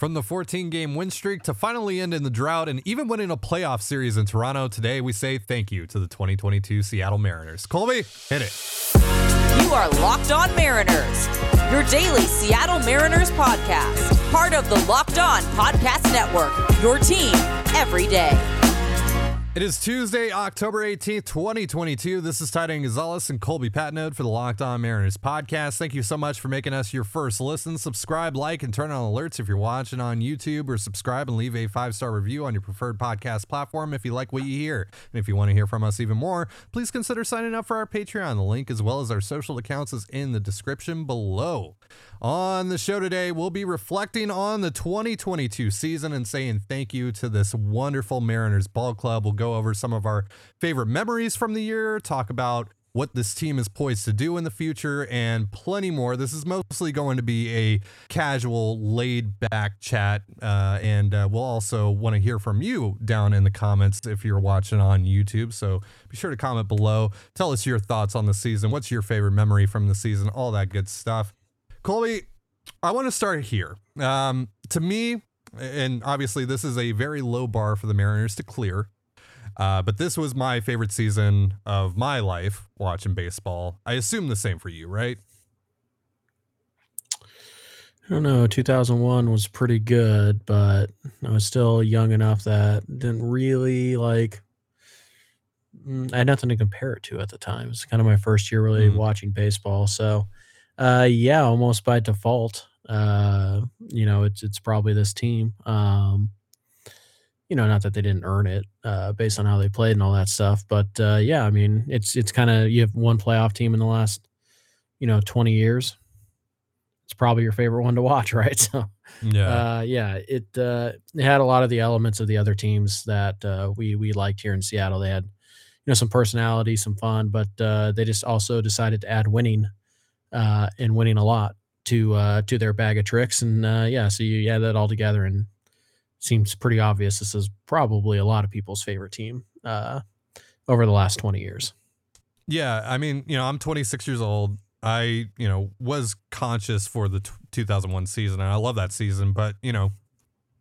From the 14 game win streak to finally end in the drought and even winning a playoff series in Toronto, today we say thank you to the 2022 Seattle Mariners. Colby, hit it. You are Locked On Mariners, your daily Seattle Mariners podcast, part of the Locked On Podcast Network, your team every day. It is Tuesday, October 18th, 2022. This is Titan Gonzalez and Colby Patnode for the Locked On Mariners podcast. Thank you so much for making us your first listen. Subscribe, like, and turn on alerts if you're watching on YouTube, or subscribe and leave a five star review on your preferred podcast platform if you like what you hear. And if you want to hear from us even more, please consider signing up for our Patreon. The link, as well as our social accounts, is in the description below. On the show today, we'll be reflecting on the 2022 season and saying thank you to this wonderful Mariners ball club. We'll go over some of our favorite memories from the year, talk about what this team is poised to do in the future, and plenty more. This is mostly going to be a casual, laid back chat. Uh, and uh, we'll also want to hear from you down in the comments if you're watching on YouTube. So be sure to comment below. Tell us your thoughts on the season. What's your favorite memory from the season? All that good stuff. Colby, I want to start here. Um, to me, and obviously this is a very low bar for the Mariners to clear. Uh, but this was my favorite season of my life watching baseball. I assume the same for you, right? I don't know. 2001 was pretty good, but I was still young enough that didn't really like. mm, I had nothing to compare it to at the time. It's kind of my first year really Mm. watching baseball. So, uh, yeah, almost by default, uh, you know, it's it's probably this team. Um, you know, not that they didn't earn it uh, based on how they played and all that stuff, but uh, yeah, I mean, it's it's kind of you have one playoff team in the last, you know, 20 years. It's probably your favorite one to watch, right? So, Yeah. uh, yeah, it uh, it had a lot of the elements of the other teams that uh, we we liked here in Seattle. They had, you know, some personality, some fun, but uh, they just also decided to add winning, uh, and winning a lot to uh, to their bag of tricks. And uh, yeah, so you add that all together, and seems pretty obvious this is probably a lot of people's favorite team uh, over the last twenty years. Yeah, I mean, you know, I'm 26 years old. I, you know, was conscious for the t- 2001 season, and I love that season. But you know,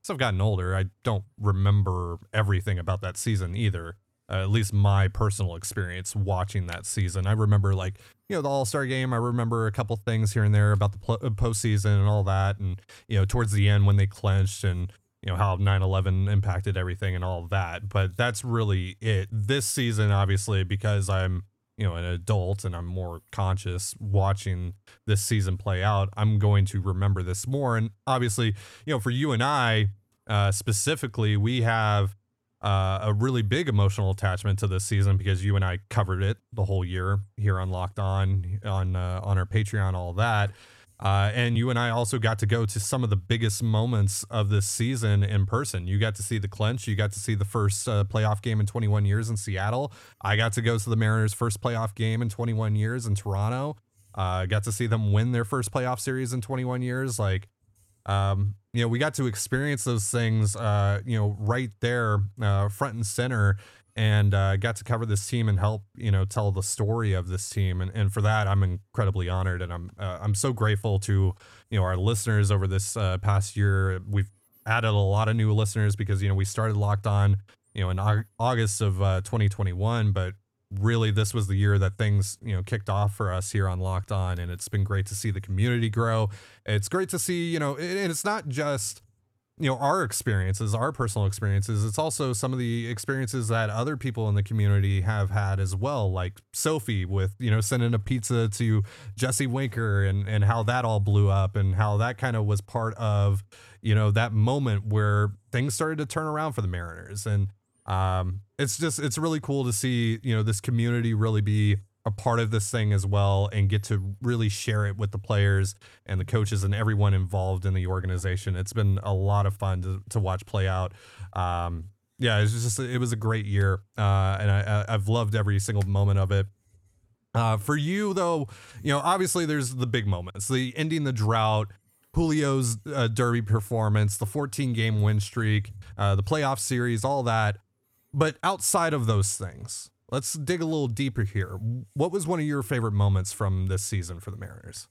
as I've gotten older, I don't remember everything about that season either. Uh, at least my personal experience watching that season. I remember like you know the All Star game. I remember a couple things here and there about the pl- uh, postseason and all that, and you know towards the end when they clinched and you know how 9-11 impacted everything and all that but that's really it this season obviously because i'm you know an adult and i'm more conscious watching this season play out i'm going to remember this more and obviously you know for you and i uh, specifically we have uh, a really big emotional attachment to this season because you and i covered it the whole year here on locked on on uh, on our patreon all that uh, and you and I also got to go to some of the biggest moments of this season in person. You got to see the clinch. You got to see the first uh, playoff game in 21 years in Seattle. I got to go to the Mariners' first playoff game in 21 years in Toronto. Uh, got to see them win their first playoff series in 21 years. Like, um, you know, we got to experience those things, uh, you know, right there, uh, front and center, and uh, got to cover this team and help, you know, tell the story of this team. And, and for that, I'm incredibly honored, and I'm uh, I'm so grateful to you know our listeners over this uh, past year. We've added a lot of new listeners because you know we started locked on, you know, in August of uh, 2021, but really this was the year that things you know kicked off for us here on locked on and it's been great to see the community grow. It's great to see you know and it's not just you know our experiences our personal experiences it's also some of the experiences that other people in the community have had as well like sophie with you know sending a pizza to jesse winker and and how that all blew up and how that kind of was part of you know that moment where things started to turn around for the mariners. And um it's just it's really cool to see you know this community really be a part of this thing as well and get to really share it with the players and the coaches and everyone involved in the organization. It's been a lot of fun to, to watch play out. Um, yeah, it's just it was a great year, uh, and I, I've loved every single moment of it. Uh, for you though, you know, obviously there's the big moments, the ending the drought, Julio's uh, Derby performance, the 14 game win streak, uh, the playoff series, all that. But outside of those things, let's dig a little deeper here. What was one of your favorite moments from this season for the Mariners?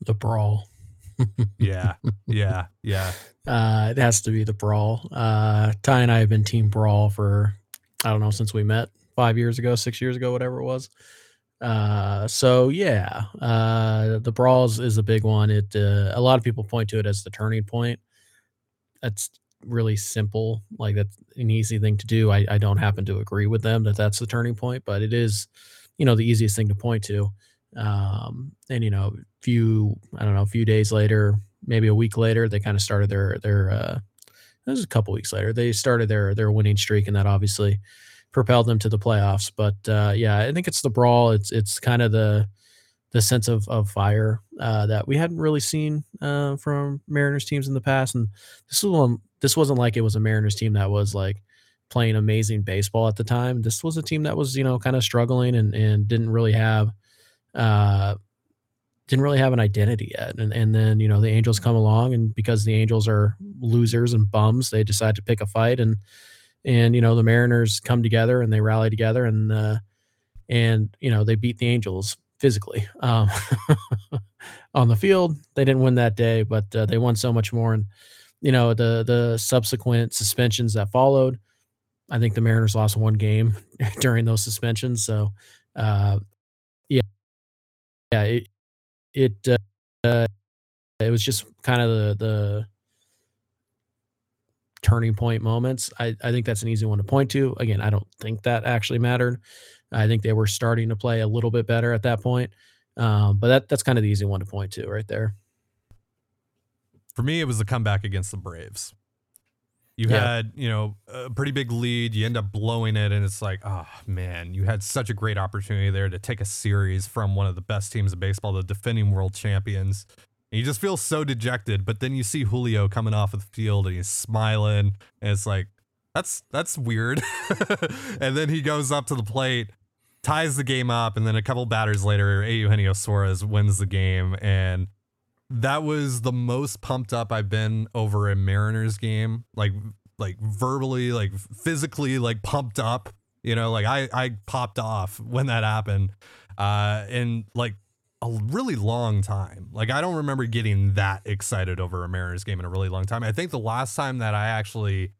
The brawl. yeah, yeah, yeah. Uh, it has to be the brawl. Uh, Ty and I have been team brawl for I don't know since we met five years ago, six years ago, whatever it was. Uh, so yeah, uh, the brawls is a big one. It uh, a lot of people point to it as the turning point. That's really simple. Like that's an easy thing to do. I, I don't happen to agree with them that that's the turning point, but it is, you know, the easiest thing to point to. Um, and you know, a few I don't know, a few days later, maybe a week later, they kind of started their their. Uh, it was a couple weeks later. They started their their winning streak, and that obviously propelled them to the playoffs. But uh, yeah, I think it's the brawl. It's it's kind of the the sense of of fire uh, that we hadn't really seen uh, from Mariners teams in the past. And this is one. This wasn't like it was a Mariners team that was like playing amazing baseball at the time. This was a team that was you know kind of struggling and and didn't really have. Uh, didn't really have an identity yet. And and then, you know, the Angels come along and because the Angels are losers and bums, they decide to pick a fight and and you know the Mariners come together and they rally together and uh, and you know they beat the Angels physically um, on the field. They didn't win that day, but uh, they won so much more. And you know the the subsequent suspensions that followed. I think the Mariners lost one game during those suspensions. So uh, yeah, yeah, it it uh, it was just kind of the the turning point moments. I, I think that's an easy one to point to. Again, I don't think that actually mattered. I think they were starting to play a little bit better at that point. Um, but that that's kind of the easy one to point to right there. For me, it was the comeback against the Braves. You yeah. had, you know, a pretty big lead. You end up blowing it, and it's like, oh man, you had such a great opportunity there to take a series from one of the best teams of baseball, the defending world champions, and you just feel so dejected. But then you see Julio coming off of the field and he's smiling, and it's like, that's that's weird. and then he goes up to the plate, ties the game up, and then a couple batters later, Eugenio Suarez wins the game. And that was the most pumped up I've been over a Mariners game. Like like verbally, like physically, like pumped up. You know, like I I popped off when that happened. Uh and like a really long time. Like I don't remember getting that excited over a Mariners game in a really long time. I think the last time that I actually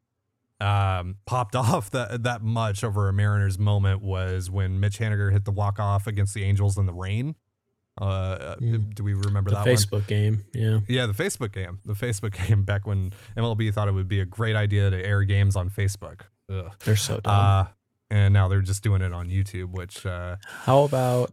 um, popped off that that much over a Mariners moment was when Mitch Haniger hit the walk off against the Angels in the rain. Uh, mm. Do we remember the that Facebook one? game? Yeah, yeah, the Facebook game, the Facebook game back when MLB thought it would be a great idea to air games on Facebook. Ugh. They're so dumb. Uh, and now they're just doing it on YouTube. Which uh, how about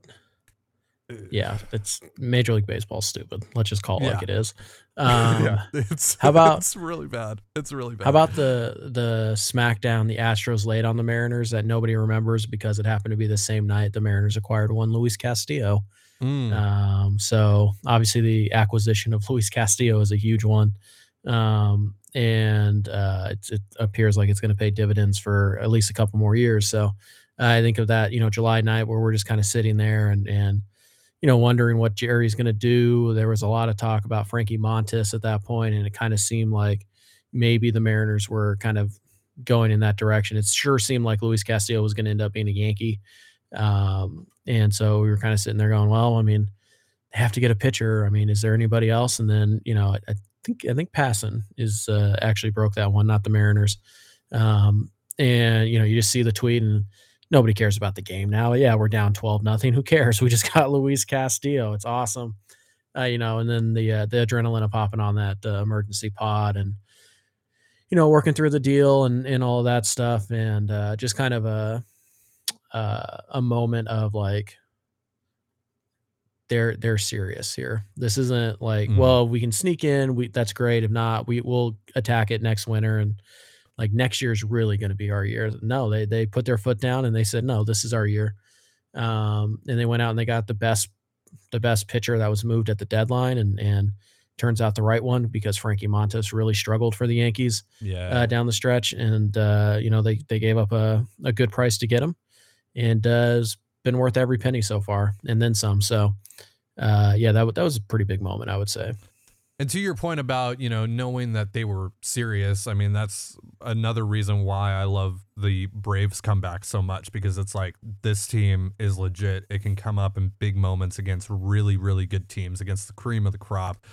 yeah, it's Major League Baseball stupid. Let's just call it yeah. like it is. Um, yeah, it's how about it's really bad. It's really bad. How about the the SmackDown the Astros laid on the Mariners that nobody remembers because it happened to be the same night the Mariners acquired one Luis Castillo. Mm. Um, so obviously the acquisition of Luis Castillo is a huge one. Um, and uh, it, it appears like it's going to pay dividends for at least a couple more years. So I think of that, you know, July night where we're just kind of sitting there and and you know, wondering what Jerry's going to do. There was a lot of talk about Frankie Montas at that point, and it kind of seemed like maybe the Mariners were kind of going in that direction. It sure seemed like Luis Castillo was going to end up being a Yankee. Um, and so we were kind of sitting there going, well, I mean, they have to get a pitcher. I mean, is there anybody else? And then, you know, I, I think, I think Passan is uh, actually broke that one, not the Mariners. Um, and, you know, you just see the tweet and, nobody cares about the game now. Yeah, we're down 12 nothing. Who cares? We just got Luis Castillo. It's awesome. Uh, you know, and then the uh, the adrenaline of popping on that uh, emergency pod and you know working through the deal and and all that stuff and uh, just kind of a uh, a moment of like they're they're serious here. This isn't like mm. well we can sneak in. We that's great. If not, we will attack it next winter and like next year is really going to be our year. No, they they put their foot down and they said, no, this is our year. Um, and they went out and they got the best the best pitcher that was moved at the deadline, and and turns out the right one because Frankie Montas really struggled for the Yankees yeah. uh, down the stretch, and uh, you know they they gave up a, a good price to get him, and uh, has been worth every penny so far, and then some. So uh, yeah, that that was a pretty big moment, I would say. And to your point about, you know, knowing that they were serious, I mean, that's another reason why I love the Braves comeback so much because it's like this team is legit. It can come up in big moments against really, really good teams, against the cream of the crop.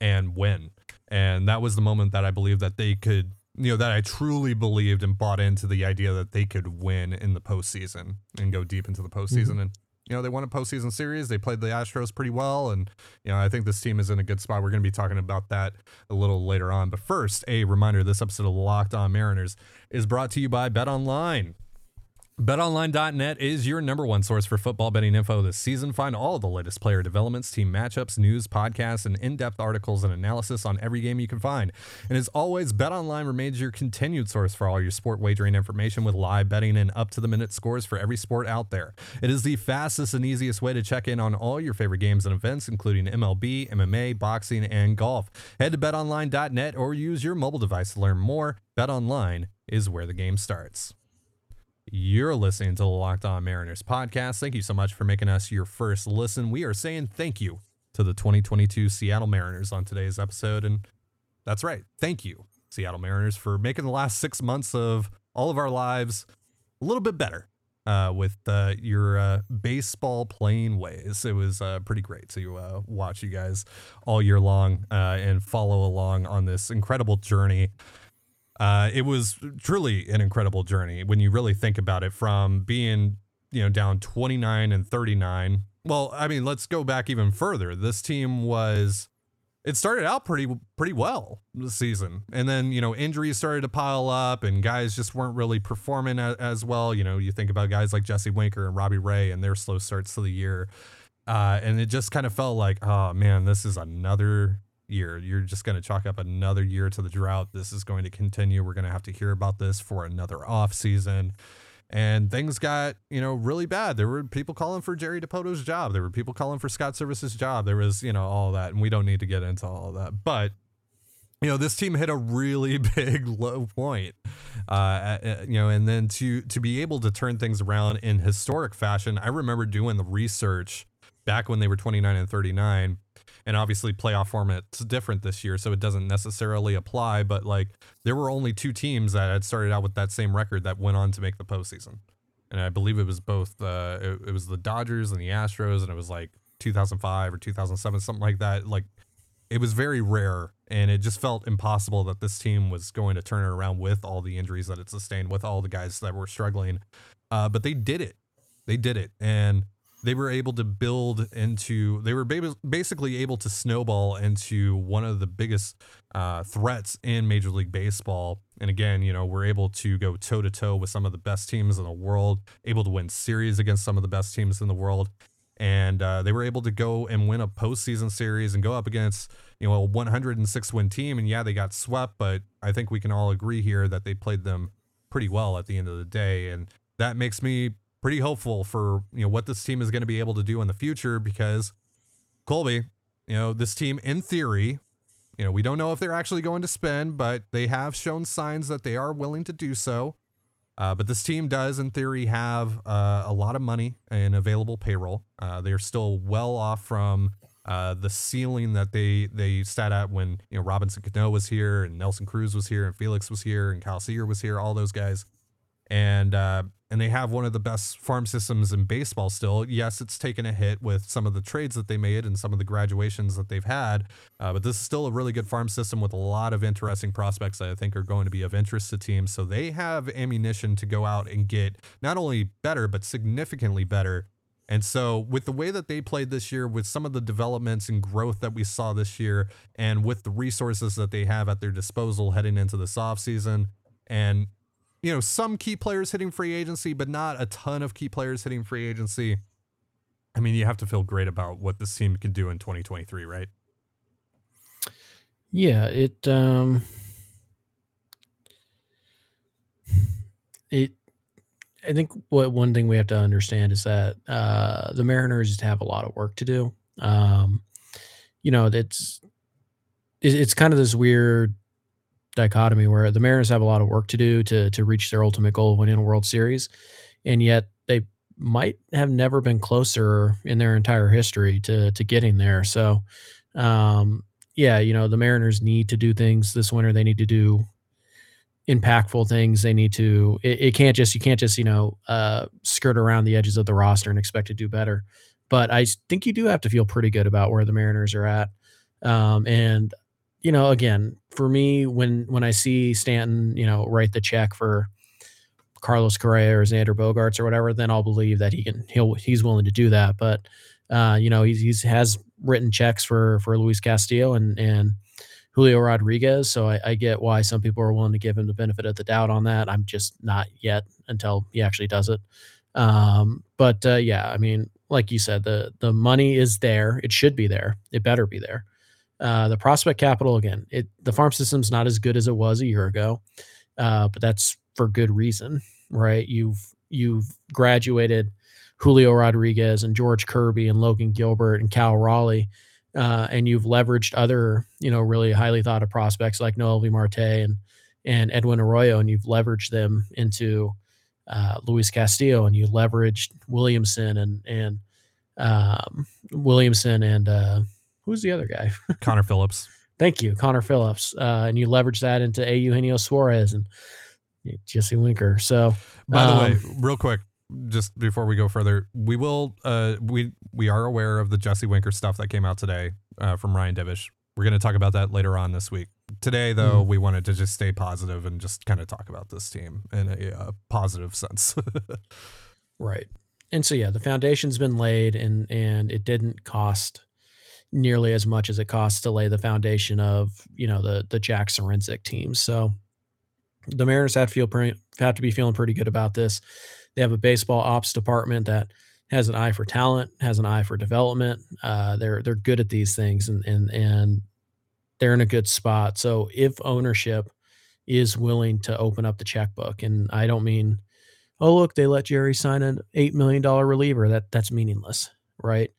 and win. And that was the moment that I believe that they could, you know, that I truly believed and bought into the idea that they could win in the postseason and go deep into the postseason. Mm-hmm. And you know, they won a postseason series. They played the Astros pretty well. And, you know, I think this team is in a good spot. We're going to be talking about that a little later on. But first, a reminder this episode of Locked On Mariners is brought to you by Bet Online. BetOnline.net is your number one source for football betting info this season. Find all the latest player developments, team matchups, news, podcasts, and in-depth articles and analysis on every game you can find. And as always, BetOnline remains your continued source for all your sport wagering information with live betting and up-to-the-minute scores for every sport out there. It is the fastest and easiest way to check in on all your favorite games and events, including MLB, MMA, boxing, and golf. Head to BetOnline.net or use your mobile device to learn more. BetOnline is where the game starts. You're listening to the Locked On Mariners podcast. Thank you so much for making us your first listen. We are saying thank you to the 2022 Seattle Mariners on today's episode. And that's right. Thank you, Seattle Mariners, for making the last six months of all of our lives a little bit better uh, with uh, your uh, baseball playing ways. It was uh, pretty great to uh, watch you guys all year long uh, and follow along on this incredible journey. Uh, it was truly an incredible journey when you really think about it from being, you know, down 29 and 39. Well, I mean, let's go back even further. This team was it started out pretty pretty well this season. And then, you know, injuries started to pile up and guys just weren't really performing as, as well. You know, you think about guys like Jesse Winker and Robbie Ray and their slow starts to the year. Uh, and it just kind of felt like, oh man, this is another year. You're just going to chalk up another year to the drought. This is going to continue. We're going to have to hear about this for another off season. And things got, you know, really bad. There were people calling for Jerry Dipoto's job. There were people calling for Scott Servais's job. There was, you know, all that. And we don't need to get into all that. But, you know, this team hit a really big low point. Uh, you know, and then to to be able to turn things around in historic fashion. I remember doing the research back when they were 29 and 39 and obviously playoff format's different this year so it doesn't necessarily apply but like there were only two teams that had started out with that same record that went on to make the postseason. And i believe it was both uh it, it was the dodgers and the astros and it was like 2005 or 2007 something like that. Like it was very rare and it just felt impossible that this team was going to turn it around with all the injuries that it sustained with all the guys that were struggling. Uh, but they did it. They did it. And they were able to build into they were basically able to snowball into one of the biggest uh, threats in major league baseball. And again you know we're able to go toe to toe with some of the best teams in the world able to win series against some of the best teams in the world. And uh, they were able to go and win a postseason series and go up against you know a 106 win team. And yeah they got swept but i think we can all agree here that they played them pretty well at the end of the day. And that makes me pretty hopeful for you know what this team is going to be able to do in the future because Colby, you know, this team in theory, you know, we don't know if they're actually going to spend, but they have shown signs that they are willing to do so. Uh, but this team does, in theory, have uh, a lot of money and available payroll. Uh, they're still well off from uh, the ceiling that they they sat at when you know Robinson Cano was here and Nelson Cruz was here and Felix was here and Kyle Seager was here. All those guys, and uh, and they have one of the best farm systems in baseball still. Yes, it's taken a hit with some of the trades that they made and some of the graduations that they've had, uh, but this is still a really good farm system with a lot of interesting prospects that I think are going to be of interest to teams. So they have ammunition to go out and get not only better, but significantly better. And so, with the way that they played this year, with some of the developments and growth that we saw this year, and with the resources that they have at their disposal heading into this offseason, and you know, some key players hitting free agency, but not a ton of key players hitting free agency. I mean, you have to feel great about what this team can do in 2023, right? Yeah, it um it I think what one thing we have to understand is that uh the Mariners have a lot of work to do. Um you know, it's it's kind of this weird dichotomy where the Mariners have a lot of work to do to to reach their ultimate goal of winning a World Series, and yet they might have never been closer in their entire history to to getting there. So, um, yeah, you know, the Mariners need to do things this winter. They need to do impactful things. They need to. It, it can't just you can't just you know uh, skirt around the edges of the roster and expect to do better. But I think you do have to feel pretty good about where the Mariners are at. Um, and you know, again, for me, when when I see Stanton, you know, write the check for Carlos Correa or Xander Bogaerts or whatever, then I'll believe that he can he'll he's willing to do that. But uh, you know, he's he's has written checks for for Luis Castillo and and Julio Rodriguez. So I, I, get why some people are willing to give him the benefit of the doubt on that. I'm just not yet until he actually does it. Um, but uh, yeah, I mean, like you said, the the money is there. It should be there. It better be there. Uh, the prospect capital again, it the farm system's not as good as it was a year ago, uh, but that's for good reason, right? You've you've graduated Julio Rodriguez and George Kirby and Logan Gilbert and Cal Raleigh uh, and you've leveraged other, you know, really highly thought of prospects like Noelvi Marte and and Edwin Arroyo, and you've leveraged them into uh, Luis Castillo, and you leveraged Williamson and and um, Williamson and uh, who's the other guy? Connor Phillips. Thank you, Connor Phillips, uh, and you leverage that into A. Eugenio Suarez and Jesse Winker. So, by um, the way, um, real quick, just before we go further, we will uh we we are aware of the Jesse Winker stuff that came out today uh, from Ryan Divish. We're going to talk about that later on this week. Today, though, mm. we wanted to just stay positive and just kind of talk about this team in a uh, positive sense. right. And so yeah, the foundation's been laid and and it didn't cost nearly as much as it costs to lay the foundation of, you know, the the Jack Zduriencik team. So the Mariners have to feel have to be feeling pretty good about this. They have a baseball ops department that has an eye for talent, has an eye for development. Uh, they're they're good at these things, and and and they're in a good spot. So if ownership is willing to open up the checkbook, and I don't mean, oh look, they let Jerry sign an eight million dollar reliever. That that's meaningless, right?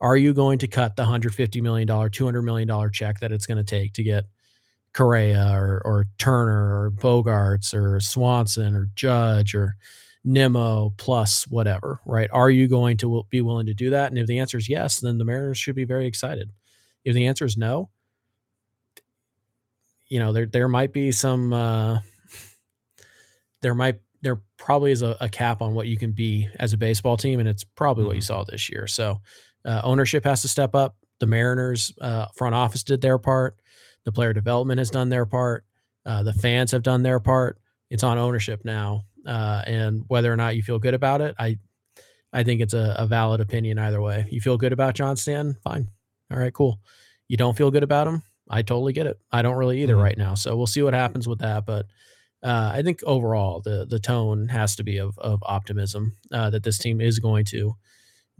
Are you going to cut the hundred fifty million dollar, two hundred million dollar check that it's going to take to get Correa or or Turner or Bogaerts or Swanson or Judge or Nimmo plus whatever, right? Are you going to be willing to do that? And if the answer is yes, then the Mariners should be very excited. If the answer is no, you know, there there might be some uh there might there probably is a, a cap on what you can be as a baseball team, and it's probably mm-hmm. what you mm-hmm. saw this year. So uh, ownership has to step up. The Mariners uh, front office did their part. The player development has done their part. Uh, the fans have done their part. It's on ownership now uh, and whether or not you feel good about it, I I think it's a, a, valid opinion either way. You feel good about John Stanton, fine. All right, cool. You don't feel good about him, I totally get it. I don't really either mm-hmm. right now. So we'll see what happens with that. But uh, I think overall the the tone has to be of of optimism uh, that this team is going to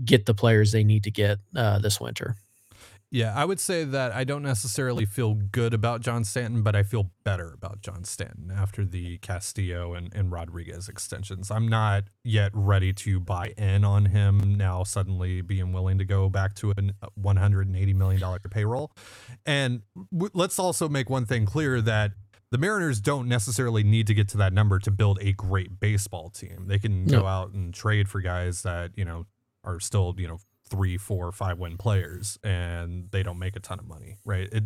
get the players they need to get uh, this winter. Yeah, I would say that I don't necessarily feel good about John Stanton, but I feel better about John Stanton after the Castillo and, and Rodriguez extensions. I'm not yet ready to buy in on him now, suddenly being willing to go back to a $180 million payroll. And w- let's also make one thing clear that the Mariners don't necessarily need to get to that number to build a great baseball team. They can no. go out and trade for guys that, you know, are still, you know, three, four, five win players and they don't make a ton of money, right? It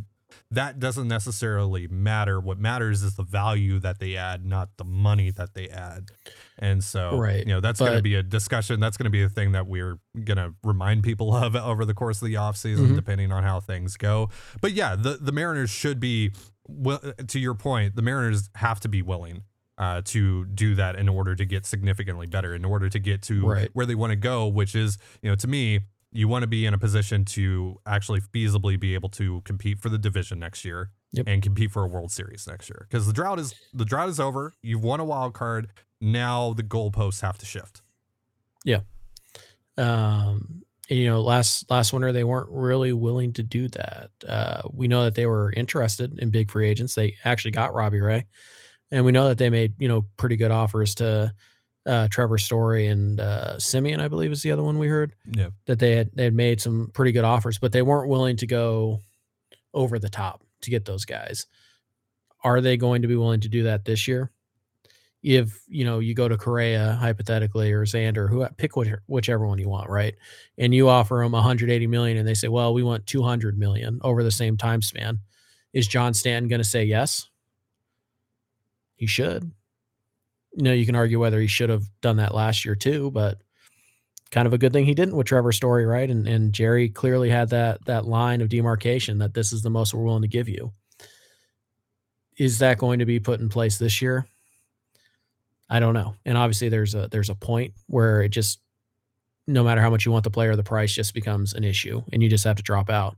that doesn't necessarily matter. What matters is the value that they add, not the money that they add. And so, right. you know, that's going to be a discussion. That's going to be a thing that we're going to remind people of over the course of the offseason, mm-hmm. depending on how things go. But yeah, the, the Mariners should be, well, to your point, the Mariners have to be willing uh, to do that in order to get significantly better, in order to get to right. where they want to go, which is, you know, to me, you want to be in a position to actually feasibly be able to compete for the division next year yep. and compete for a World Series next year. Because the drought is the drought is over. You've won a wild card. Now the goalposts have to shift. Yeah. Um, you know, last last winter they weren't really willing to do that. Uh, we know that they were interested in big free agents. They actually got Robbie Ray and we know that they made you know pretty good offers to uh, Trevor Story and uh, Semien, I believe is the other one we heard. Yeah, that they had they had made some pretty good offers, but they weren't willing to go over the top to get those guys. Are they going to be willing to do that this year? If you know you go to Correa hypothetically or Xander, who pick which, whichever one you want, right? And you offer them 180 million, and they say, "Well, we want 200 million over the same time span." Is John Stanton going to say yes? He should. You know, you can argue whether he should have done that last year too, but kind of a good thing he didn't with Trevor Story, right? And and Jerry clearly had that that line of demarcation that this is the most we're willing to give you. Is that going to be put in place this year? I don't know. And obviously there's a there's a point where it just no matter how much you want the player, the price just becomes an issue and you just have to drop out.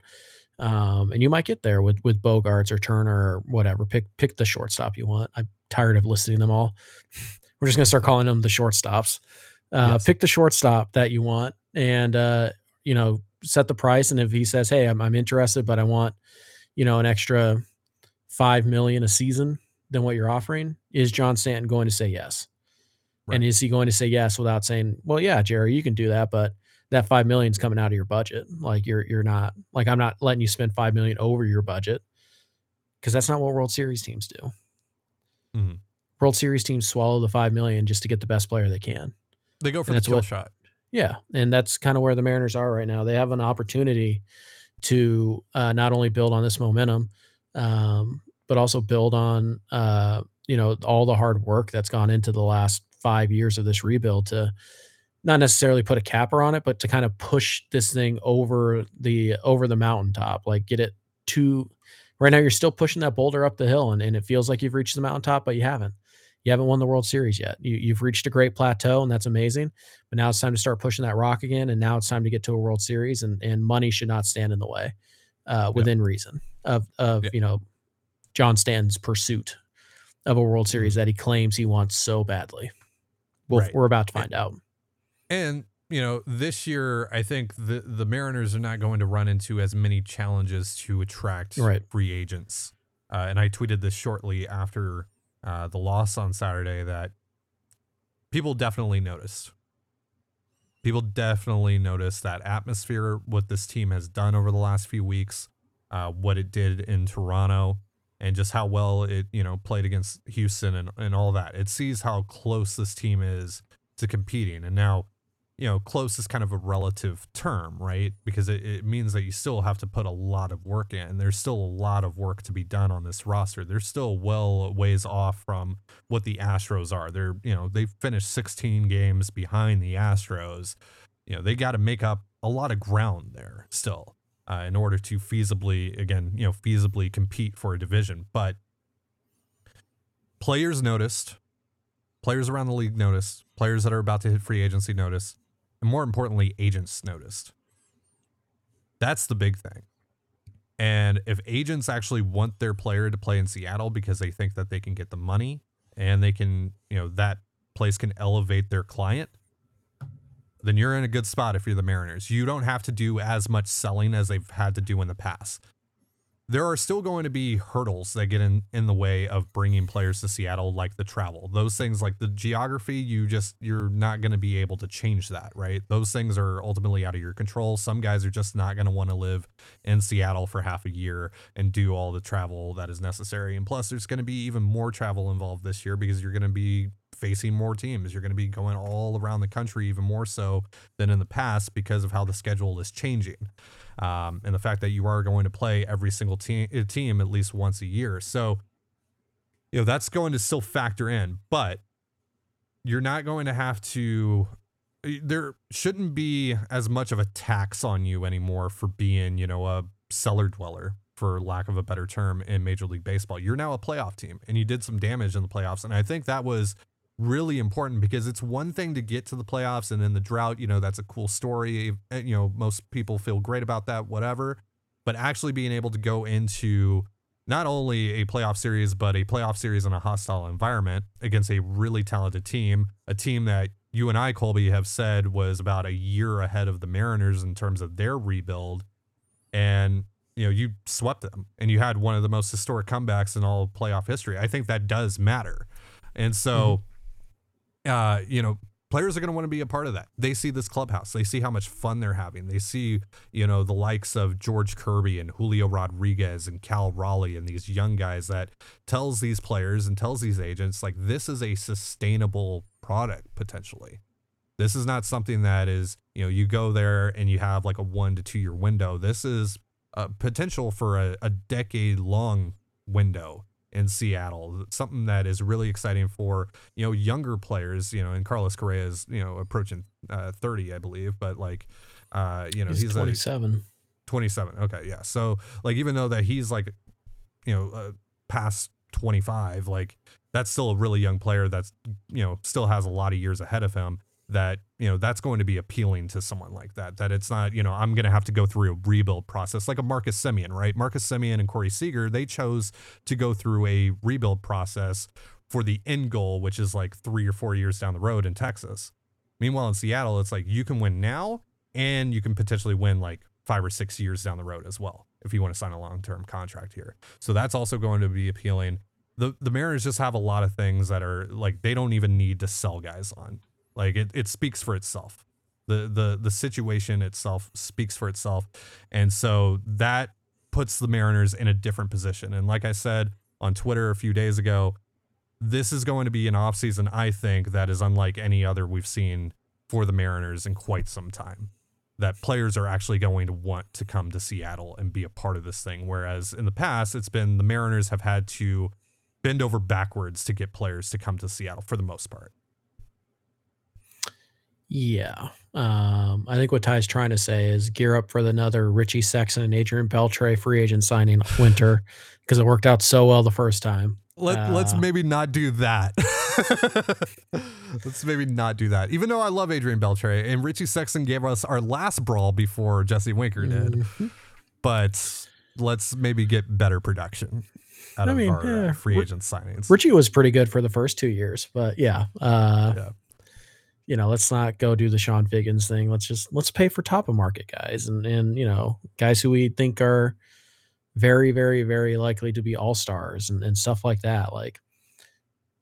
Um, and you might get there with with Bogaerts or Turner or whatever. Pick pick the shortstop you want. I'm tired of listing them all. We're just gonna start calling them the shortstops. Uh, yes. Pick the shortstop that you want, and uh, you know set the price. And if he says, "Hey, I'm I'm interested, but I want you know an extra five million a season than what you're offering," is John Stanton going to say yes? Right. And is he going to say yes without saying, "Well, yeah, Jerry, you can do that, but that five million is coming out of your budget. Like you're you're not like I'm not letting you spend five million over your budget because that's not what World Series teams do. Mm-hmm. World Series teams swallow the five million just to get the best player they can. They go for the kill what, shot. Yeah, and that's kind of where the Mariners are right now. They have an opportunity to uh, not only build on this momentum, um, but also build on uh, you know all the hard work that's gone into the last five years of this rebuild to not necessarily put a capper on it, but to kind of push this thing over the over the mountaintop, like get it to right now you're still pushing that boulder up the hill and, and it feels like you've reached the mountaintop, but you haven't. You haven't won the World Series yet. You, you've reached a great plateau, and that's amazing. But now it's time to start pushing that rock again. And now it's time to get to a World Series, and, and money should not stand in the way, uh, within yeah. reason of of yeah. you know John Stanton's pursuit of a World Series mm-hmm. that he claims he wants so badly. Well, right. we're about to find out. And you know, this year I think the the Mariners are not going to run into as many challenges to attract right. free agents. Uh, and I tweeted this shortly after uh, the loss on Saturday that people definitely noticed. People definitely noticed that atmosphere, what this team has done over the last few weeks, uh, what it did in Toronto, and just how well it you know played against Houston and, and all that. It sees how close this team is to competing, and now you know, close is kind of a relative term, right? Because it, it means that you still have to put a lot of work in. There's still a lot of work to be done on this roster. They're still well ways off from what the Astros are. They're, you know, they finished 16 games behind the Astros. You know, they got to make up a lot of ground there still uh, in order to feasibly, again, you know, feasibly compete for a division. But players noticed, players around the league noticed, players that are about to hit free agency notice and more importantly, agents noticed. That's the big thing. And if agents actually want their player to play in Seattle because they think that they can get the money and they can, you know, that place can elevate their client, then you're in a good spot if you're the Mariners. You don't have to do as much selling as they've had to do in the past there are still going to be hurdles that get in in the way of bringing players to Seattle like the travel. Those things like the geography, you just you're not going to be able to change that, right? Those things are ultimately out of your control. Some guys are just not going to want to live in Seattle for half a year and do all the travel that is necessary. And plus there's going to be even more travel involved this year because you're going to be facing more teams. You're going to be going all around the country even more so than in the past because of how the schedule is changing um, and the fact that you are going to play every single team uh, team at least once a year. So, you know, that's going to still factor in, but you're not going to have to. Uh, there shouldn't be as much of a tax on you anymore for being, you know, a cellar dweller, for lack of a better term, in Major League Baseball. You're now a playoff team, and you did some damage in the playoffs, and I think that was really important because it's one thing to get to the playoffs and in the drought, you know, that's a cool story. Eh, you know, most people feel great about that, whatever. But actually being able to go into not only a playoff series, but a playoff series in a hostile environment against a really talented team, a team that you and I, Colby, have said was about a year ahead of the Mariners in terms of their rebuild. And, you know, you swept them and you had one of the most historic comebacks in all playoff history. I think that does matter. And so, mm-hmm uh, you know, players are going to want to be a part of that. They see this clubhouse. They see how much fun they're having. They see, you know, the likes of George Kirby and Julio Rodriguez and Cal Raleigh and these young guys that tells these players and tells these agents like this is a sustainable product potentially. This is not something that is, you know, you go there and you have like a one to two year window. This is a potential for a, a decade long window in Seattle. Something that is really exciting for you know younger players. You know, and Carlos Correa is you know approaching uh, thirty, I believe, but like uh, you know He's, he's, 27. 27. Okay, yeah. So like even though that he's like you know uh, past 25, like that's still a really young player that's you know still has a lot of years ahead of him that you know that's going to be appealing to someone like that that it's not you know i'm going to have to go through a rebuild process like a marcus Semien right? Marcus Semien and corey seager they chose to go through a rebuild process for the end goal which is like three or four years down the road in texas. Meanwhile in seattle it's like you can win now and you can potentially win like five or six years down the road as well if you want to sign a long-term contract here. So that's also going to be appealing. The the mariners just have a lot of things that are like they don't even need to sell guys on like it, it speaks for itself. The the the situation itself speaks for itself. And so that puts the Mariners in a different position. And like I said on Twitter a few days ago, this is going to be an offseason, I think, that is unlike any other we've seen for the Mariners in quite some time. That players are actually going to want to come to Seattle and be a part of this thing. Whereas in the past, it's been the Mariners have had to bend over backwards to get players to come to Seattle for the most part. Yeah. Um, I think what Ty's trying to say is gear up for another Richie Sexson and Adrian Beltre free agent signing winter because it worked out so well the first time. Let, uh, let's maybe not do that. let's maybe not do that. Even though I love Adrian Beltre and Richie Sexson gave us our last brawl before Jesse Winker did, mm-hmm. but let's maybe get better production out I of mean, our yeah, free agent signings. Richie was pretty good for the first two years, but yeah, uh, yeah you know, let's not go do the Chone Figgins thing. Let's just let's pay for top of market guys and and you know guys who we think are very very very likely to be all stars and, and stuff like that. Like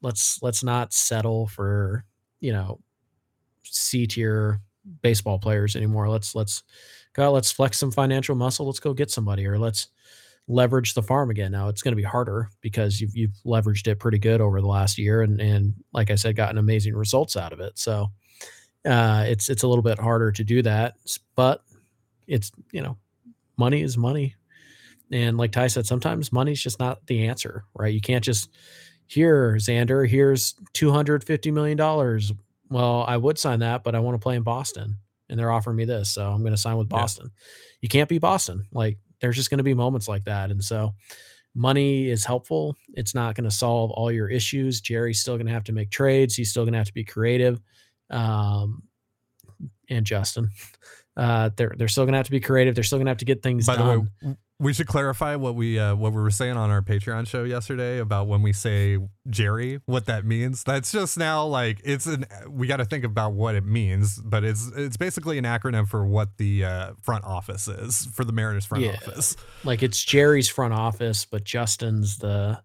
let's let's not settle for you know C tier baseball players anymore. Let's let's go let's flex some financial muscle. Let's go get somebody or let's leverage the farm again. Now it's going to be harder because you've you've leveraged it pretty good over the last year, and and like I said, gotten amazing results out of it. So uh, it's it's a little bit harder to do that, but it's you know, money is money, and like Ty said, sometimes money's just not the answer, right? You can't just here, Xander, here's two hundred fifty million dollars. Well, I would sign that, but I want to play in Boston, and they're offering me this, so I'm going to sign with Boston. Yeah. You can't be Boston, like there's just going to be moments like that. And so money is helpful. It's not going to solve all your issues. Jerry's still going to have to make trades. He's still going to have to be creative. Um, and Justin, uh, they're they're still going to have to be creative. They're still going to have to get things By done. the way, we should clarify what we uh, what we were saying on our Patreon show yesterday about when we say Jerry, what that means. That's just now like it's an we got to think about what it means, but it's it's basically an acronym for what the uh, front office is for the Mariners front yeah. office. Like it's Jerry's front office, but Justin's the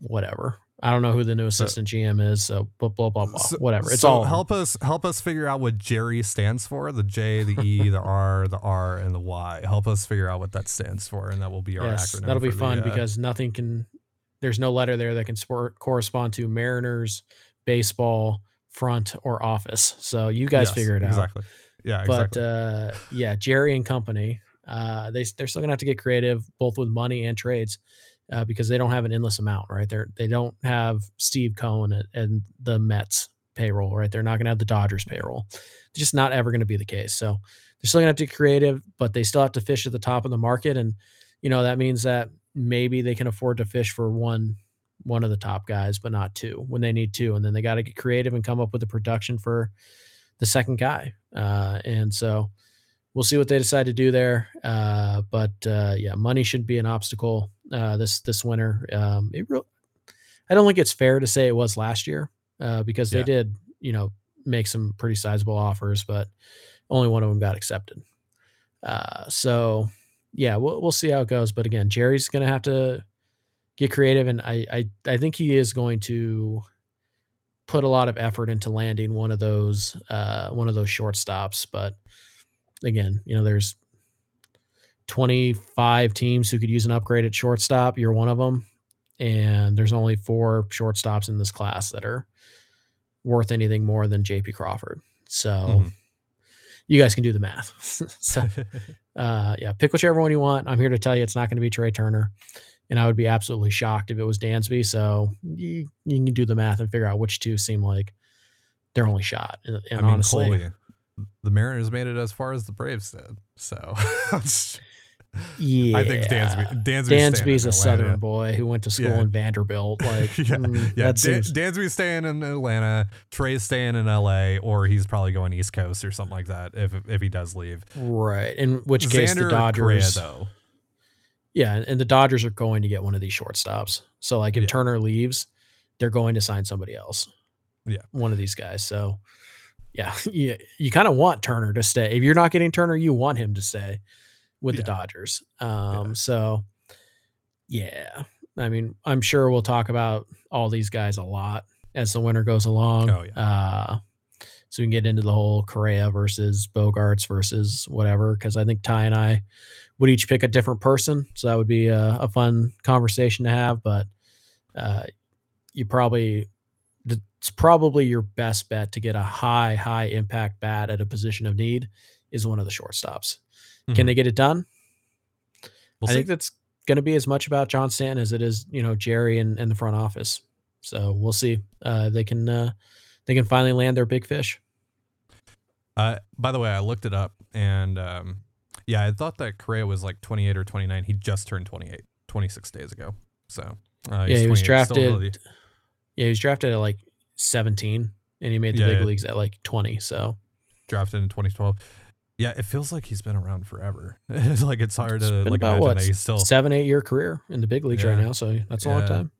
whatever. I don't know who the new assistant so, GM is, so blah blah blah blah. So, whatever. It's so all help us help us figure out what Jerry stands for. The J, the E, the R, the R, and the Y. Help us figure out what that stands for, and that will be our yes, acronym. That'll be fun the, uh, because nothing can. There's no letter there that can sport, correspond to Mariners baseball front or office. So you guys yes, figure it out. Exactly. Yeah. But exactly. uh, yeah, Jerry and company. Uh, they they're still gonna have to get creative, both with money and trades uh, because they don't have an endless amount, right? They're they don't have Steve Cohen and the Mets payroll, right? They're not going to have the Dodgers payroll. It's just not ever going to be the case. So they're still going to have to be creative, but they still have to fish at the top of the market, and you know that means that maybe they can afford to fish for one one of the top guys, but not two when they need two, and then they got to get creative and come up with the production for the second guy. Uh, and so we'll see what they decide to do there. Uh, but uh, yeah, money should be an obstacle uh, this this winter. Um, it real, I don't think it's fair to say it was last year uh, because yeah. they did, you know, make some pretty sizable offers, but only one of them got accepted. Uh, so yeah, we'll we'll see how it goes. But again, Jerry's going to have to get creative, and I, I I think he is going to put a lot of effort into landing one of those uh, one of those shortstops. But again, you know, there's 25 teams who could use an upgrade at shortstop. You're one of them. And there's only four shortstops in this class that are worth anything more than JP Crawford. So mm-hmm. you guys can do the math. so uh, yeah, pick whichever one you want. I'm here to tell you it's not going to be Trea Turner. and I would be absolutely shocked if it was Dansby. So you, you can do the math and figure out which two seem like their only shot. And, and I mean, honestly, Colby, the Mariners made it as far as the Braves did. So yeah, I think Dansby, Dansby's, Dansby's a Southern boy who went to school Yeah. in Vanderbilt. Like, yeah, mm, yeah. Dan- seems Dansby's staying in Atlanta. Trea's staying in LA, or he's probably going East Coast or something like that. If if he does leave, right. In which case, Xander the or Correa, Dodgers, though. yeah, and- and the Dodgers are going to get one of these shortstops. So, like, if Yeah. Turner leaves, they're going to sign somebody else. Yeah. one of these guys. So, yeah, you, you kind of want Turner to stay. If you're not getting Turner, you want him to stay with the Dodgers. Um, so yeah, I mean, I'm sure we'll talk about all these guys a lot as the winter goes along. Oh, yeah. Uh, so we can get into the whole Correa versus Bogaerts versus whatever, because I think Ty and I would each pick a different person. So that would be a, a fun conversation to have. But uh, you probably it's probably your best bet to get a high, high impact bat at a position of need is one of the shortstops. Mhm. Can they get it done? We'll I see. think that's going to be as much about John Stanton as it is, you know, Jerry and, and the front office. So we'll see. Uh, they can uh, they can finally land their big fish. Uh, by the way, I looked it up, and um, yeah, I thought that Correa was like 28 or 29. He just turned 28, 26 days ago. So uh, Yeah, he was drafted really- Yeah, he was drafted at like 17 and he made the Yeah, big yeah. leagues at like 20. So drafted in 2012. Yeah, it feels like he's been around forever. it's like it's hard it's to like about imagine what that he's still. seven, eight year career in the big leagues right now. So that's a long time.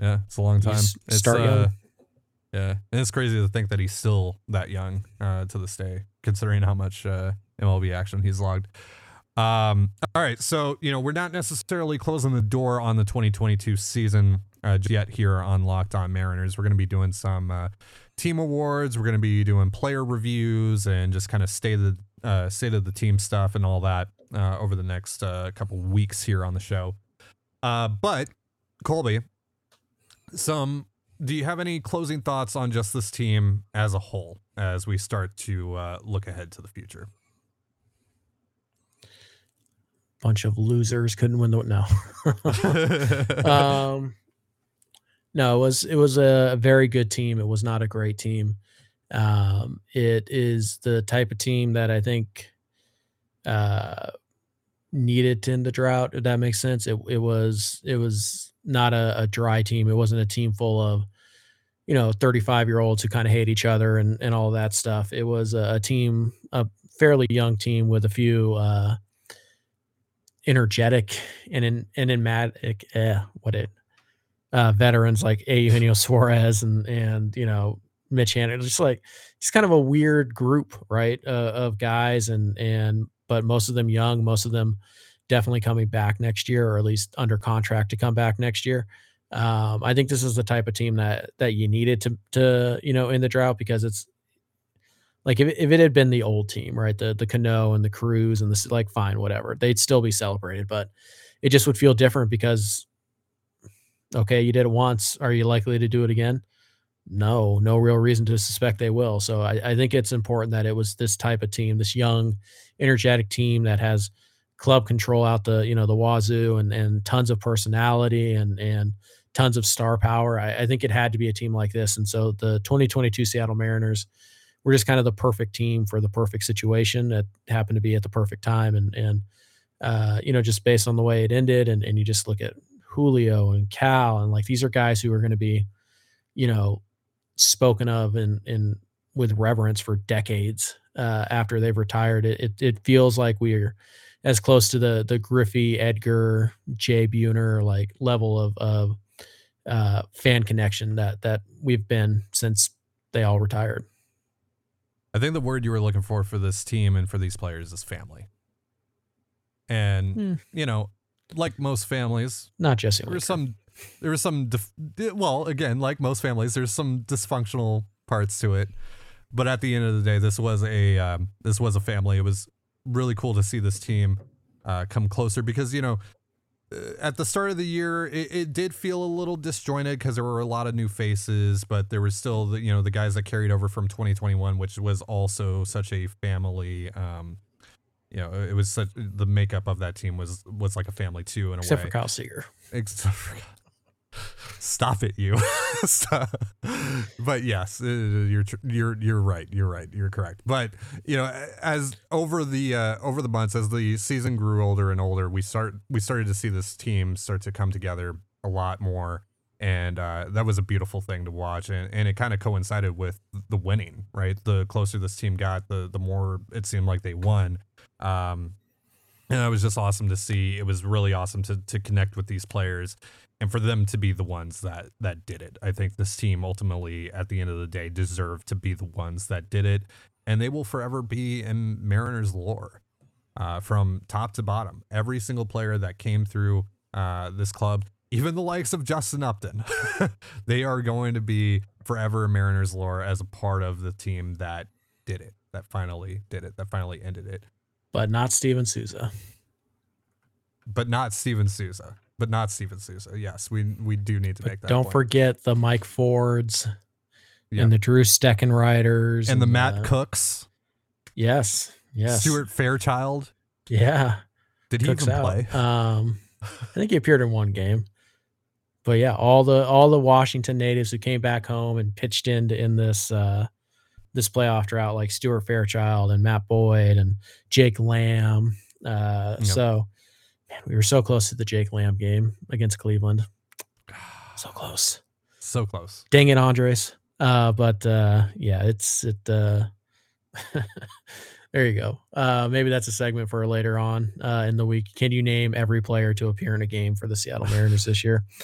Yeah, it's a long time. s- It's, start uh, young. Yeah, and it's crazy to think that he's still that young uh, to this day, considering how much uh, MLB action he's logged. Um, all right, so you know we're not necessarily closing the door on the 2022 season uh, yet here on Locked On Mariners. We're going to be doing some uh, team awards. We're going to be doing player reviews and just kind of state of the uh, state of the team stuff and all that uh, over the next uh, couple weeks here on the show. Uh, but Colby, some do you have any closing thoughts on just this team as a whole as we start to uh, look ahead to the future? Bunch of losers couldn't win the no. um no it was it was a very good team it was not a great team um it is the type of team that i think uh needed end the drought if that makes sense. It, it was it was not a, a dry team. It wasn't a team full of you know 35 year olds who kind of hate each other and and all that stuff. It was a, a team a fairly young team with a few uh energetic and in and enigmatic eh, what it uh veterans like Eugenio Suarez and and you know Mitch Haniger just like it's kind of a weird group right uh, of guys and and but most of them young most of them definitely coming back next year or at least under contract to come back next year um I think this is the type of team that that you needed to to you know in the drought because it's like if, if it had been the old team, right? The the Cano and the Cruz and this like fine, whatever. They'd still be celebrated, but it just would feel different because okay, you did it once. Are you likely to do it again? No, no real reason to suspect they will. So I, I think it's important that it was this type of team, this young, energetic team that has club control out the, you know, the wazoo and and tons of personality and and tons of star power. I, I think it had to be a team like this. And so the 2022 Seattle Mariners we're just kind of the perfect team for the perfect situation that happened to be at the perfect time and and uh, you know just based on the way it ended and and you just look at Julio and Cal and like these are guys who are going to be you know spoken of in in with reverence for decades uh, after they've retired it, it it feels like we're as close to the the Griffey Edgar Jay Buhner like level of of uh, fan connection that that we've been since they all retired. I think the word you were looking for for this team and for these players is family. And Hmm. you know, like most families, Not Jesse. there some there was some dif- well, again, like most families, there's some dysfunctional parts to it. But at the end of the day, this was a um, this was a family. It was really cool to see this team uh, come closer because you know uh, at the start of the year it, it did feel a little disjointed because there were a lot of new faces, but there was still the you know the guys that carried over from 2021, which was also such a family um, you know, it was such the makeup of that team was was like a family too in a Except way. for Kyle Seager. Except for Stop it, you. But yes, you're you're you're right. You're right. You're correct. But you know, as over the uh, over the months, as the season grew older and older, we start we started to see this team start to come together a lot more, and uh, that was a beautiful thing to watch. And, and it kind of coincided with the winning. Right, the closer this team got, the the more it seemed like they won. Um, and it was just awesome to see. It was really awesome to to connect with these players and for them to be the ones that that did it. I think this team ultimately at the end of the day deserved to be the ones that did it and they will forever be in Mariners lore. Uh, from top to bottom, every single player that came through uh, this club, even the likes of Justin Upton, they are going to be forever Mariners lore as a part of the team that did it, that finally did it, that finally ended it. But not Steven Souza. But not Steven Souza but not Steven Souza. Yes, we we do need to But make that. don't point. forget the Mike Fords Yeah. and the Drew Steckenriders and the Matt uh, Kochs, Yes. Yes. Stuart Fairchild. Yeah. Did he Cooks even out. play? Um, I think he appeared in one game. But yeah, all the all the Washington natives who came back home and pitched into in this uh this playoff drought, like Stuart Fairchild and Matt Boyd and Jake Lamb. Uh, Yep. So man, we were so close to the Jake Lamb game against Cleveland. So close. So close. Dang it, Andres. Uh, but uh, yeah, it's it. Uh, there you go. Uh, maybe that's a segment for later on uh, in the week. Can you name every player to appear in a game for the Seattle Mariners this year?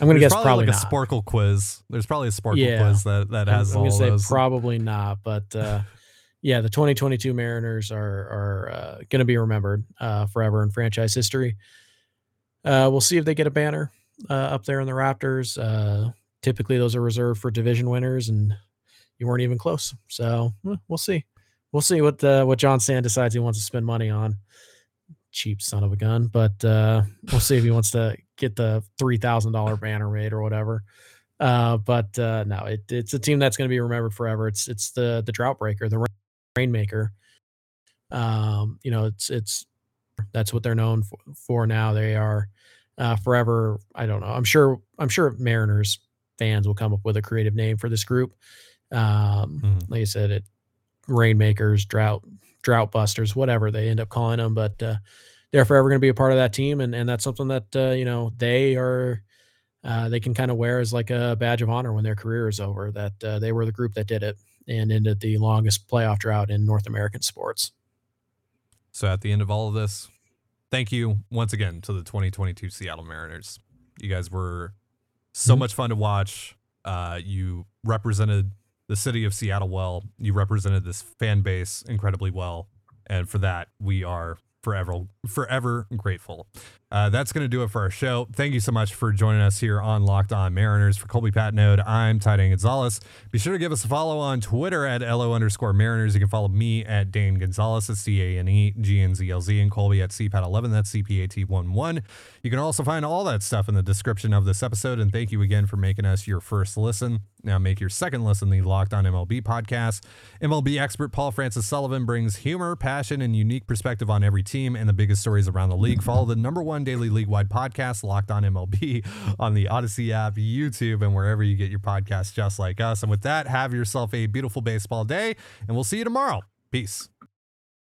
I'm going to There's guess probably, like not. a Sporcle quiz. There's probably a Sporcle Yeah. quiz that that has I'm all gonna say those. probably not, but uh, yeah, the 2022 Mariners are are uh, going to be remembered uh, forever in franchise history. Uh, we'll see if they get a banner uh, up there in the Raptors. Uh, typically, those are reserved for division winners, and you weren't even close. So eh, we'll see. We'll see what uh, what John Sand decides he wants to spend money on. Cheap son of a gun, but uh, we'll see if he wants to get the three thousand dollar banner made or whatever. Uh, but uh, no, it, it's a team that's going to be remembered forever. It's it's the the drought breaker, the rainmaker. Um, you know, it's it's that's what they're known for, for now. They are uh, forever. I don't know. I'm sure. I'm sure Mariners fans will come up with a creative name for this group. Um, Mhm. Like I said, it rainmakers, drought drought busters, whatever they end up calling them, but uh, they're forever going to be a part of that team, and and that's something that uh, you know they are. Uh, they can kind of wear as like a badge of honor when their career is over that uh, they were the group that did it and ended the longest playoff drought in North American sports. So at the end of all of this, thank you once again to the 2022 Seattle Mariners. You guys were so Mhm. much fun to watch. Uh, you represented the city of Seattle well. You represented this fan base incredibly well, and for that we are forever forever grateful. Uh, that's going to do it for our show. Thank you so much for joining us here on Locked On Mariners. For Colby Patnode, I'm Ty Dane Gonzalez. Be sure to give us a follow on Twitter at LO underscore Mariners. You can follow me at Dane Gonzalez, that's C A N E G N Z L Z, and Colby at CPAT11, that's CPAT11. You can also find all that stuff in the description of this episode. And thank you again for making us your first listen. Now make your second listen the Locked On MLB podcast. MLB expert Paul Francis Sullivan brings humor, passion, and unique perspective on every team and the biggest stories around the league. Follow the number one daily league wide podcast, Locked On MLB, on the Odyssey app, YouTube, and wherever you get your podcasts, just like us. And with that, have yourself a beautiful baseball day, and we'll see you tomorrow. Peace.